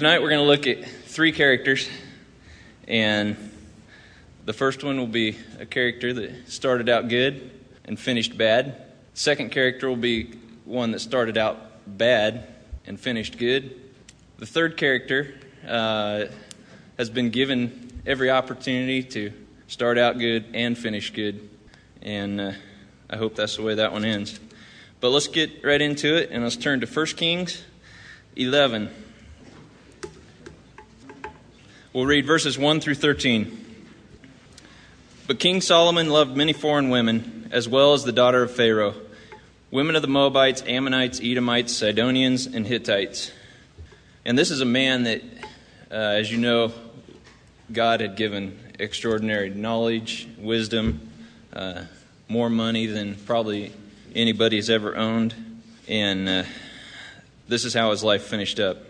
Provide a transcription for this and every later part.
Tonight we're going to look at three characters, and the first one will be a character that started out good and finished bad. second character will be one that started out bad and finished good. The third character uh, has been given every opportunity to start out good and finish good, and uh, I hope that's the way that one ends. But let's get right into it, and let's turn to 1 Kings 11. We'll read verses 1 through 13. But King Solomon loved many foreign women, as well as the daughter of Pharaoh, women of the Moabites, Ammonites, Edomites, Sidonians, and Hittites. And this is a man that, uh, as you know, God had given extraordinary knowledge, wisdom, uh, more money than probably anybody has ever owned. And uh, this is how his life finished up.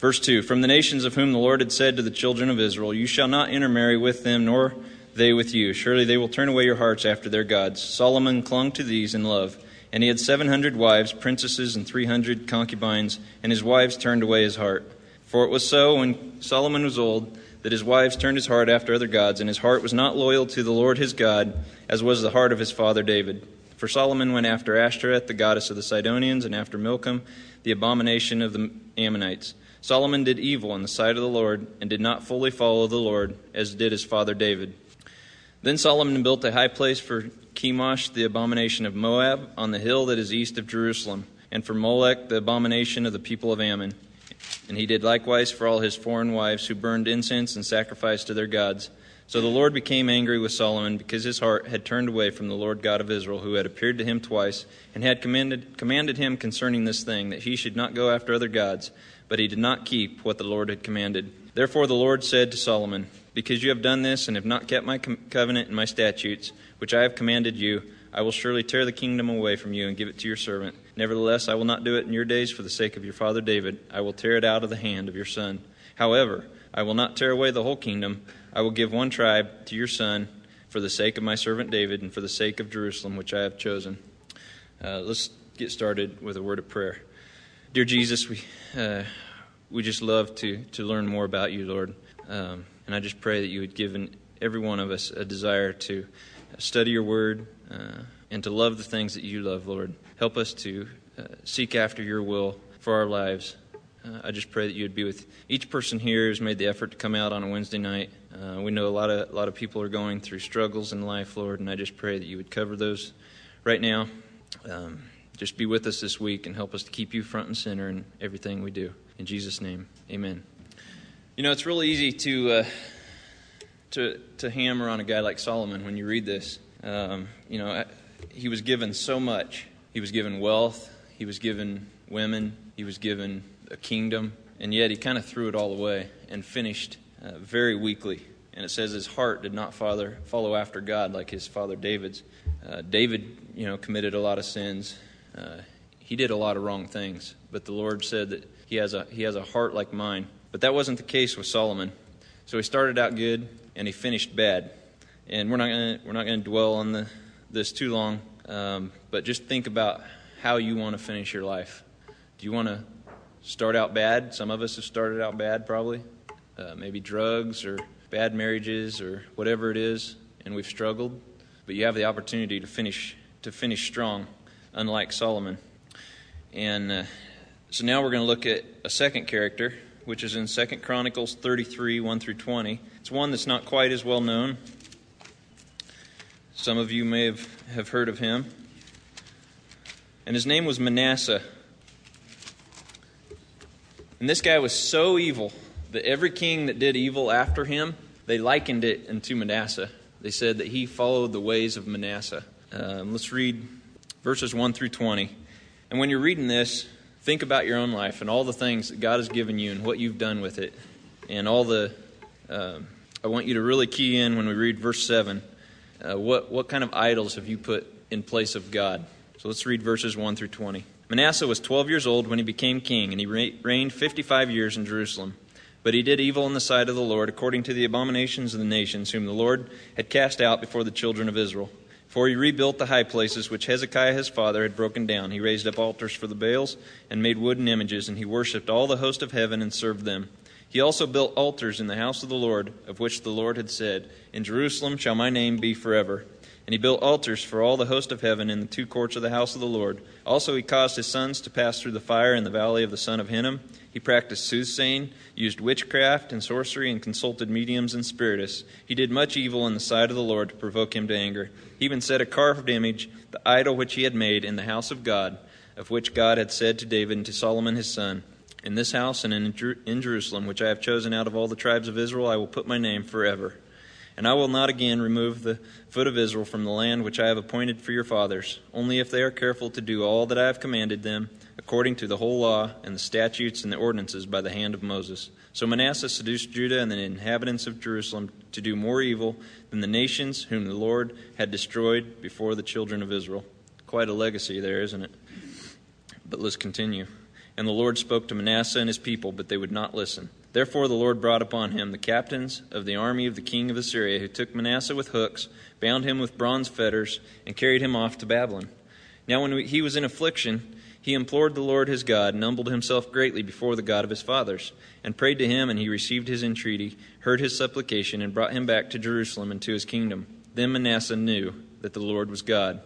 Verse 2 From the nations of whom the Lord had said to the children of Israel, You shall not intermarry with them, nor they with you. Surely they will turn away your hearts after their gods. Solomon clung to these in love. And he had seven hundred wives, princesses, and three hundred concubines, and his wives turned away his heart. For it was so, when Solomon was old, that his wives turned his heart after other gods, and his heart was not loyal to the Lord his God, as was the heart of his father David. For Solomon went after Ashtoreth, the goddess of the Sidonians, and after Milcom, the abomination of the Ammonites. Solomon did evil in the sight of the Lord and did not fully follow the Lord, as did his father David. Then Solomon built a high place for Chemosh, the abomination of Moab, on the hill that is east of Jerusalem, and for Molech, the abomination of the people of Ammon. And he did likewise for all his foreign wives who burned incense and sacrificed to their gods. So the Lord became angry with Solomon because his heart had turned away from the Lord God of Israel, who had appeared to him twice, and had commanded, commanded him concerning this thing, that he should not go after other gods but he did not keep what the Lord had commanded. Therefore the Lord said to Solomon, Because you have done this and have not kept my covenant and my statutes, which I have commanded you, I will surely tear the kingdom away from you and give it to your servant. Nevertheless, I will not do it in your days for the sake of your father David. I will tear it out of the hand of your son. However, I will not tear away the whole kingdom. I will give one tribe to your son for the sake of my servant David and for the sake of Jerusalem, which I have chosen. Uh, let's get started with a word of prayer. Dear Jesus, we, uh, we just love to, to learn more about you, Lord. Um, and I just pray that you would give every one of us a desire to study your word uh, and to love the things that you love, Lord. Help us to uh, seek after your will for our lives. Uh, I just pray that you would be with each person here who's made the effort to come out on a Wednesday night. Uh, we know a lot of a lot of people are going through struggles in life, Lord, and I just pray that you would cover those right now. Um, just be with us this week and help us to keep you front and center in everything we do. In Jesus' name, amen. You know, it's really easy to, uh, to, to hammer on a guy like Solomon when you read this. Um, you know, he was given so much. He was given wealth, he was given women, he was given a kingdom, and yet he kind of threw it all away and finished uh, very weakly. And it says his heart did not father, follow after God like his father David's. Uh, David, you know, committed a lot of sins. Uh, he did a lot of wrong things, but the Lord said that he has a he has a heart like mine. But that wasn't the case with Solomon. So he started out good and he finished bad. And we're not gonna we're not gonna dwell on the this too long, um, but just think about how you want to finish your life. Do you want to start out bad? Some of us have started out bad, probably. Uh, maybe drugs or bad marriages or whatever it is, and we've struggled. But you have the opportunity to finish to finish strong unlike Solomon. And uh, so now we're going to look at a second character, which is in Second Chronicles 33 1 through 20. It's one that's not quite as well known. Some of you may have, have heard of him. And his name was Manasseh. And this guy was so evil that every king that did evil after him, they likened it unto Manasseh. They said that he followed the ways of Manasseh. Um, let's read verses 1 through 20. And when you're reading this, think about your own life and all the things that God has given you and what you've done with it. And all the, uh, I want you to really key in when we read verse 7. Uh, what, what kind of idols have you put in place of God? So let's read verses 1 through 20. Manasseh was 12 years old when he became king, and he reigned 55 years in Jerusalem. But he did evil in the sight of the Lord, according to the abominations of the nations, whom the Lord had cast out before the children of Israel. For he rebuilt the high places which Hezekiah his father had broken down. He raised up altars for the Baals and made wooden images, and he worshipped all the host of heaven and served them. He also built altars in the house of the Lord, of which the Lord had said, In Jerusalem shall my name be forever. And he built altars for all the host of heaven in the two courts of the house of the Lord. Also he caused his sons to pass through the fire in the valley of the son of Hinnom. He practiced soothsaying, used witchcraft and sorcery, and consulted mediums and spiritists. He did much evil in the sight of the Lord to provoke him to anger. He even set a carved image, the idol which he had made in the house of God, of which God had said to David and to Solomon his son, In this house and in, in Jerusalem, which I have chosen out of all the tribes of Israel, I will put my name forever. And I will not again remove the foot of Israel from the land which I have appointed for your fathers, only if they are careful to do all that I have commanded them according to the whole law and the statutes and the ordinances by the hand of Moses. So Manasseh seduced Judah and the inhabitants of Jerusalem to do more evil than the nations whom the Lord had destroyed before the children of Israel. Quite a legacy there, isn't it? But let's continue. And the Lord spoke to Manasseh and his people, but they would not listen. Therefore the Lord brought upon him the captains of the army of the king of Assyria, who took Manasseh with hooks, bound him with bronze fetters, and carried him off to Babylon. Now when he was in affliction, he implored the Lord his God, and humbled himself greatly before the God of his fathers, and prayed to him, and he received his entreaty, heard his supplication, and brought him back to Jerusalem and to his kingdom. Then Manasseh knew that the Lord was God.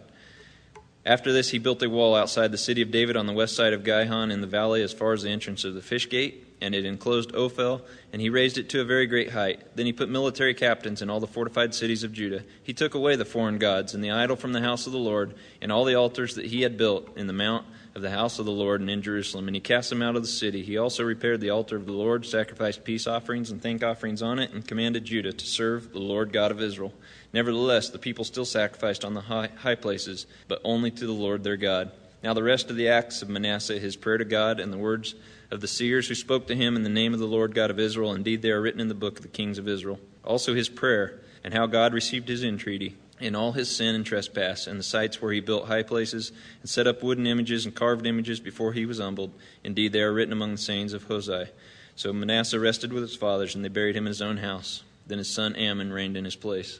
After this, he built a wall outside the city of David on the west side of Gihon in the valley as far as the entrance of the fish gate, and it enclosed Ophel, and he raised it to a very great height. Then he put military captains in all the fortified cities of Judah. He took away the foreign gods and the idol from the house of the Lord, and all the altars that he had built in the mount of the house of the Lord and in Jerusalem, and he cast them out of the city. He also repaired the altar of the Lord, sacrificed peace offerings and thank offerings on it, and commanded Judah to serve the Lord God of Israel. Nevertheless, the people still sacrificed on the high, places, but only to the Lord their God. Now, the rest of the acts of Manasseh, his prayer to God, and the words of the seers who spoke to him in the name of the Lord God of Israel, indeed they are written in the book of the kings of Israel. Also, his prayer, and how God received his entreaty in all his sin and trespass, and the sites where he built high places, and set up wooden images and carved images before he was humbled. Indeed, they are written among the sayings of Hosea. So Manasseh rested with his fathers, and they buried him in his own house. Then his son Amon reigned in his place.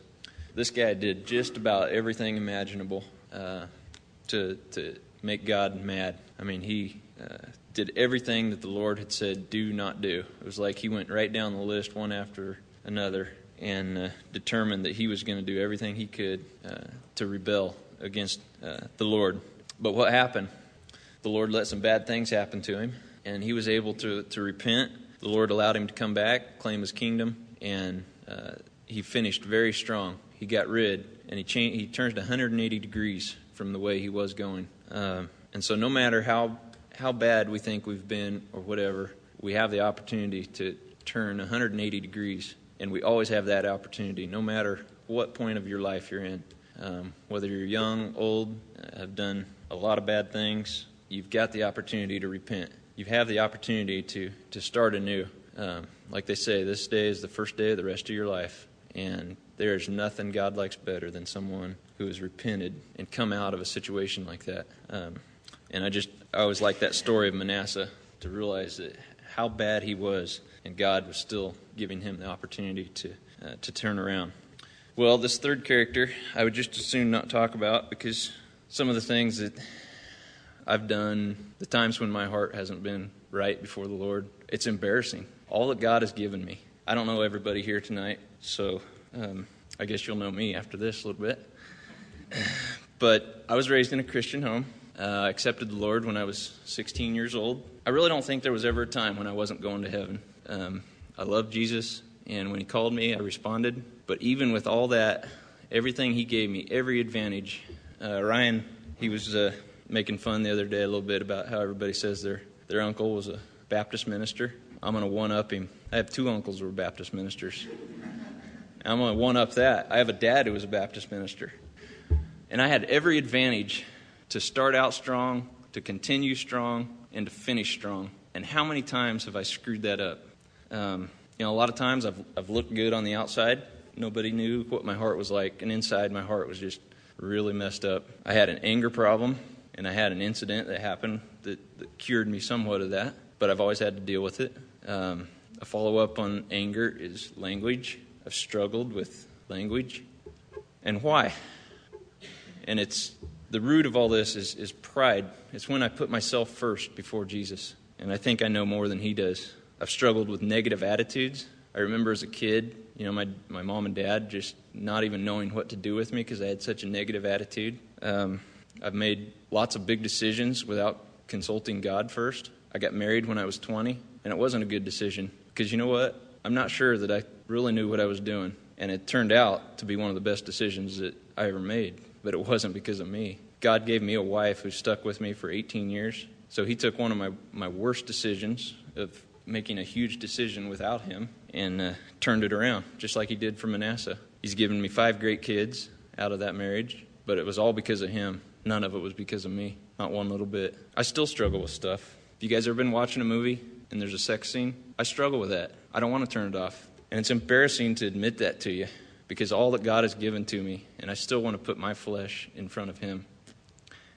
This guy did just about everything imaginable uh, to, to make God mad. I mean, he uh, did everything that the Lord had said, do not do. It was like he went right down the list one after another and uh, determined that he was going to do everything he could uh, to rebel against uh, the Lord. But what happened? The Lord let some bad things happen to him, and he was able to, to repent. The Lord allowed him to come back, claim his kingdom, and uh, he finished very strong. He got rid, and he changed, he turned 180 degrees from the way he was going. Um, and so, no matter how how bad we think we've been or whatever, we have the opportunity to turn 180 degrees and we always have that opportunity, no matter what point of your life you're in. Um, whether you're young, old, uh, have done a lot of bad things, you've got the opportunity to repent. You have the opportunity to, to start anew. Um, like they say, this day is the first day of the rest of your life. And there's nothing God likes better than someone who has repented and come out of a situation like that. Um, and I just, I always like that story of Manasseh to realize that how bad he was, and God was still giving him the opportunity to, uh, to turn around. Well, this third character, I would just as soon not talk about because some of the things that I've done, the times when my heart hasn't been right before the Lord, it's embarrassing. All that God has given me. I don't know everybody here tonight, so um, I guess you'll know me after this a little bit. But I was raised in a Christian home. Uh, accepted the Lord when I was 16 years old. I really don't think there was ever a time when I wasn't going to heaven. Um, I loved Jesus, and when He called me, I responded. But even with all that, everything He gave me, every advantage, uh, Ryan, he was uh, making fun the other day a little bit about how everybody says their their uncle was a Baptist minister. I'm going to one up him. I have two uncles who were Baptist ministers. I'm going to one up that. I have a dad who was a Baptist minister. And I had every advantage to start out strong, to continue strong, and to finish strong. And how many times have I screwed that up? Um, you know, a lot of times I've, I've looked good on the outside. Nobody knew what my heart was like. And inside, my heart was just really messed up. I had an anger problem, and I had an incident that happened that, that cured me somewhat of that, but I've always had to deal with it. Um, a follow up on anger is language. I've struggled with language. And why? and it's the root of all this is, is pride. It's when I put myself first before Jesus. And I think I know more than he does. I've struggled with negative attitudes. I remember as a kid, you know, my, my mom and dad just not even knowing what to do with me because I had such a negative attitude. Um, I've made lots of big decisions without consulting God first. I got married when I was 20, and it wasn't a good decision because you know what? I'm not sure that I really knew what I was doing. And it turned out to be one of the best decisions that I ever made, but it wasn't because of me. God gave me a wife who stuck with me for 18 years. So he took one of my, my worst decisions of making a huge decision without him and uh, turned it around, just like he did for Manasseh. He's given me five great kids out of that marriage, but it was all because of him. None of it was because of me, not one little bit. I still struggle with stuff. If you guys ever been watching a movie and there's a sex scene, I struggle with that. I don't want to turn it off. And it's embarrassing to admit that to you because all that God has given to me, and I still want to put my flesh in front of Him.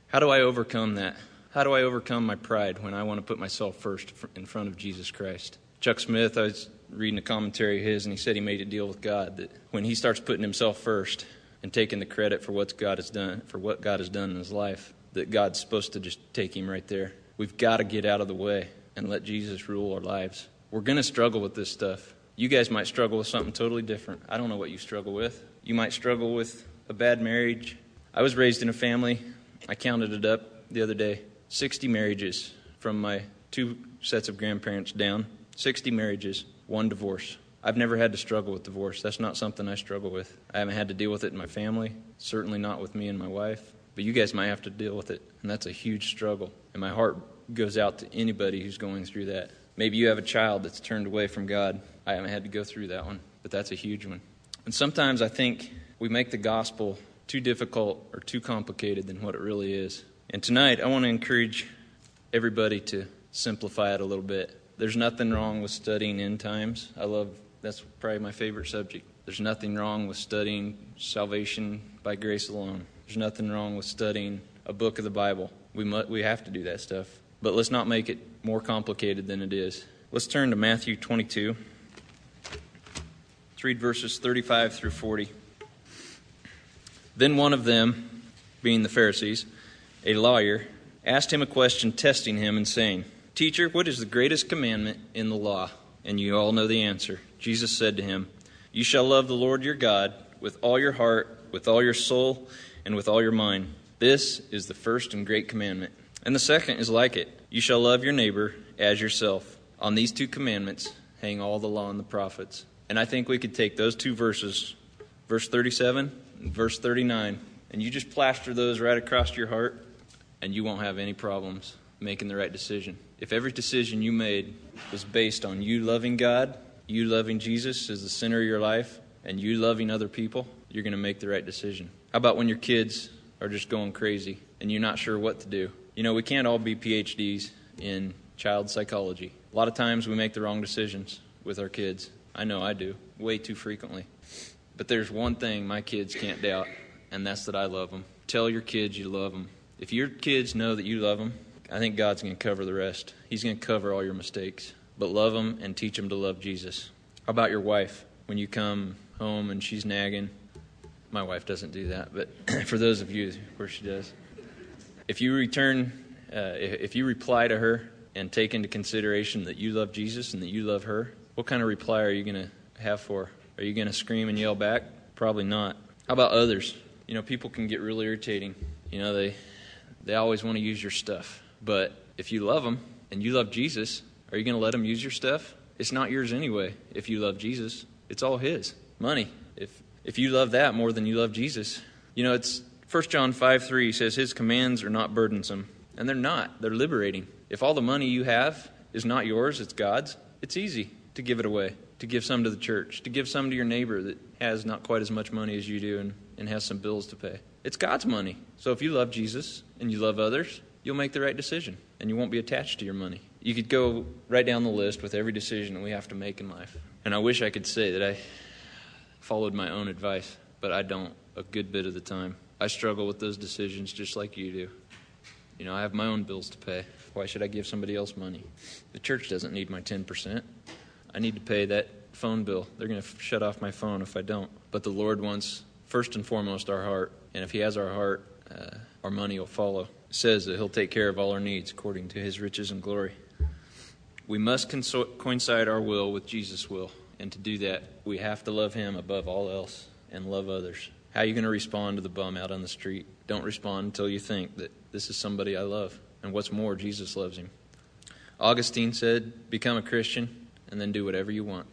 How do I overcome that? How do I overcome my pride when I want to put myself first in front of Jesus Christ? Chuck Smith, I was reading a commentary of his, and he said he made a deal with God that when he starts putting himself first and taking the credit for what God has done, for what God has done in his life, that God's supposed to just take him right there. We've got to get out of the way and let Jesus rule our lives. We're going to struggle with this stuff. You guys might struggle with something totally different. I don't know what you struggle with. You might struggle with a bad marriage. I was raised in a family, I counted it up the other day 60 marriages from my two sets of grandparents down, 60 marriages, one divorce. I've never had to struggle with divorce. That's not something I struggle with. I haven't had to deal with it in my family, certainly not with me and my wife. But you guys might have to deal with it, and that's a huge struggle. And my heart goes out to anybody who's going through that. Maybe you have a child that's turned away from God. I haven't had to go through that one, but that's a huge one. And sometimes I think we make the gospel too difficult or too complicated than what it really is. And tonight, I want to encourage everybody to simplify it a little bit. There's nothing wrong with studying end times. I love that's probably my favorite subject. There's nothing wrong with studying salvation by grace alone. There's nothing wrong with studying a book of the Bible. We must, we have to do that stuff. But let's not make it more complicated than it is. Let's turn to Matthew 22. Let's read verses 35 through 40. Then one of them, being the Pharisees, a lawyer, asked him a question, testing him and saying, Teacher, what is the greatest commandment in the law? And you all know the answer. Jesus said to him, You shall love the Lord your God with all your heart, with all your soul, and with all your mind. This is the first and great commandment. And the second is like it You shall love your neighbor as yourself. On these two commandments hang all the law and the prophets. And I think we could take those two verses, verse 37 and verse 39, and you just plaster those right across your heart and you won't have any problems making the right decision. If every decision you made was based on you loving God, you loving Jesus as the center of your life, and you loving other people, you're going to make the right decision. How about when your kids are just going crazy and you're not sure what to do? You know, we can't all be PhDs in child psychology. A lot of times we make the wrong decisions with our kids. I know I do, way too frequently. But there's one thing my kids can't doubt, and that's that I love them. Tell your kids you love them if your kids know that you love them, I think God's going to cover the rest. He's going to cover all your mistakes. But love them and teach them to love Jesus. How about your wife? When you come home and she's nagging, my wife doesn't do that, but for those of you where she does, if you return, uh, if you reply to her and take into consideration that you love Jesus and that you love her, what kind of reply are you going to have for her? Are you going to scream and yell back? Probably not. How about others? You know, people can get really irritating. You know, they they always want to use your stuff. But if you love them and you love Jesus, are you going to let them use your stuff? It's not yours anyway if you love Jesus. It's all his. Money. If if you love that more than you love Jesus, you know, it's 1 John 5 3 says his commands are not burdensome. And they're not. They're liberating. If all the money you have is not yours, it's God's, it's easy to give it away, to give some to the church, to give some to your neighbor that has not quite as much money as you do and, and has some bills to pay. It's God's money. So if you love Jesus and you love others, you'll make the right decision and you won't be attached to your money. You could go right down the list with every decision that we have to make in life. And I wish I could say that I followed my own advice, but I don't a good bit of the time. I struggle with those decisions just like you do. You know, I have my own bills to pay. Why should I give somebody else money? The church doesn't need my 10%. I need to pay that phone bill. They're going to shut off my phone if I don't. But the Lord wants, first and foremost, our heart. And if He has our heart, uh, our money will follow. It says that He'll take care of all our needs according to His riches and glory. We must coincide our will with Jesus' will. And to do that, we have to love Him above all else and love others. How are you going to respond to the bum out on the street? Don't respond until you think that this is somebody I love. And what's more, Jesus loves him. Augustine said, Become a Christian and then do whatever you want.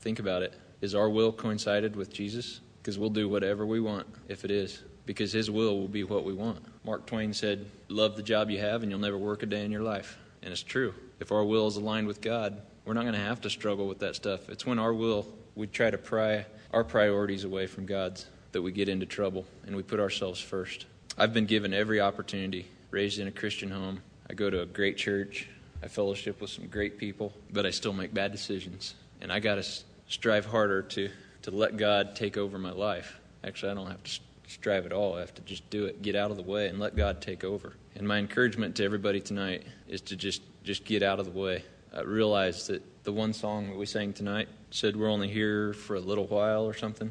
Think about it. Is our will coincided with Jesus? Because we'll do whatever we want if it is, because His will will be what we want. Mark Twain said, Love the job you have and you'll never work a day in your life. And it's true. If our will is aligned with God, we're not going to have to struggle with that stuff. It's when our will, we try to pry our priorities away from God's that we get into trouble and we put ourselves first. I've been given every opportunity, raised in a Christian home. I go to a great church. I fellowship with some great people, but I still make bad decisions. And I got to strive harder to, to let God take over my life. Actually, I don't have to strive at all. I have to just do it, get out of the way, and let God take over. And my encouragement to everybody tonight is to just, just get out of the way. I realize that the one song that we sang tonight said we're only here for a little while or something.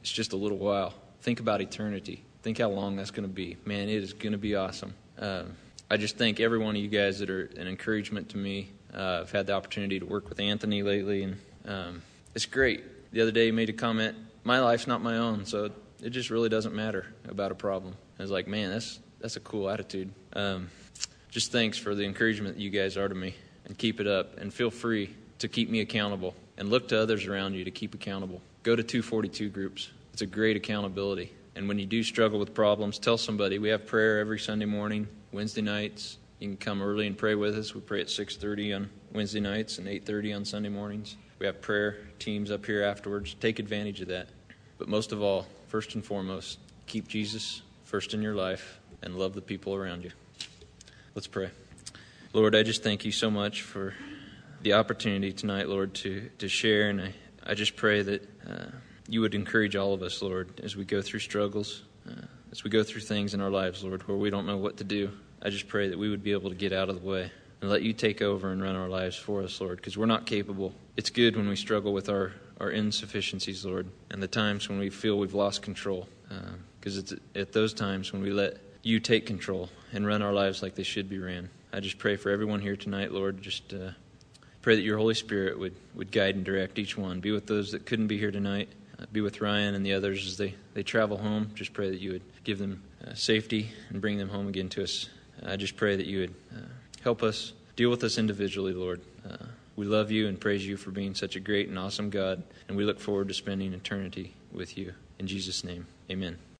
It's just a little while. Think about eternity. Think how long that's going to be. Man, it is going to be awesome. Uh, I just thank every one of you guys that are an encouragement to me. Uh, I've had the opportunity to work with Anthony lately, and um, it's great. The other day, he made a comment My life's not my own, so it just really doesn't matter about a problem. I was like, man, that's, that's a cool attitude. Um, just thanks for the encouragement that you guys are to me, and keep it up, and feel free to keep me accountable, and look to others around you to keep accountable. Go to 242 groups. It's a great accountability. And when you do struggle with problems, tell somebody. We have prayer every Sunday morning, Wednesday nights. You can come early and pray with us. We pray at 6:30 on Wednesday nights and 8:30 on Sunday mornings. We have prayer teams up here afterwards. Take advantage of that. But most of all, first and foremost, keep Jesus first in your life and love the people around you. Let's pray. Lord, I just thank you so much for the opportunity tonight, Lord, to, to share. And I, I just pray that uh, you would encourage all of us, Lord, as we go through struggles, uh, as we go through things in our lives, Lord, where we don't know what to do. I just pray that we would be able to get out of the way and let you take over and run our lives for us, Lord, because we're not capable. It's good when we struggle with our, our insufficiencies, Lord, and the times when we feel we've lost control, because uh, it's at those times when we let you take control and run our lives like they should be ran. I just pray for everyone here tonight, Lord, just uh, pray that your Holy Spirit would, would guide and direct each one. Be with those that couldn't be here tonight. Uh, be with Ryan and the others as they, they travel home. Just pray that you would give them uh, safety and bring them home again to us. I just pray that you would uh, help us, deal with us individually, Lord. Uh, we love you and praise you for being such a great and awesome God, and we look forward to spending eternity with you. In Jesus' name, amen.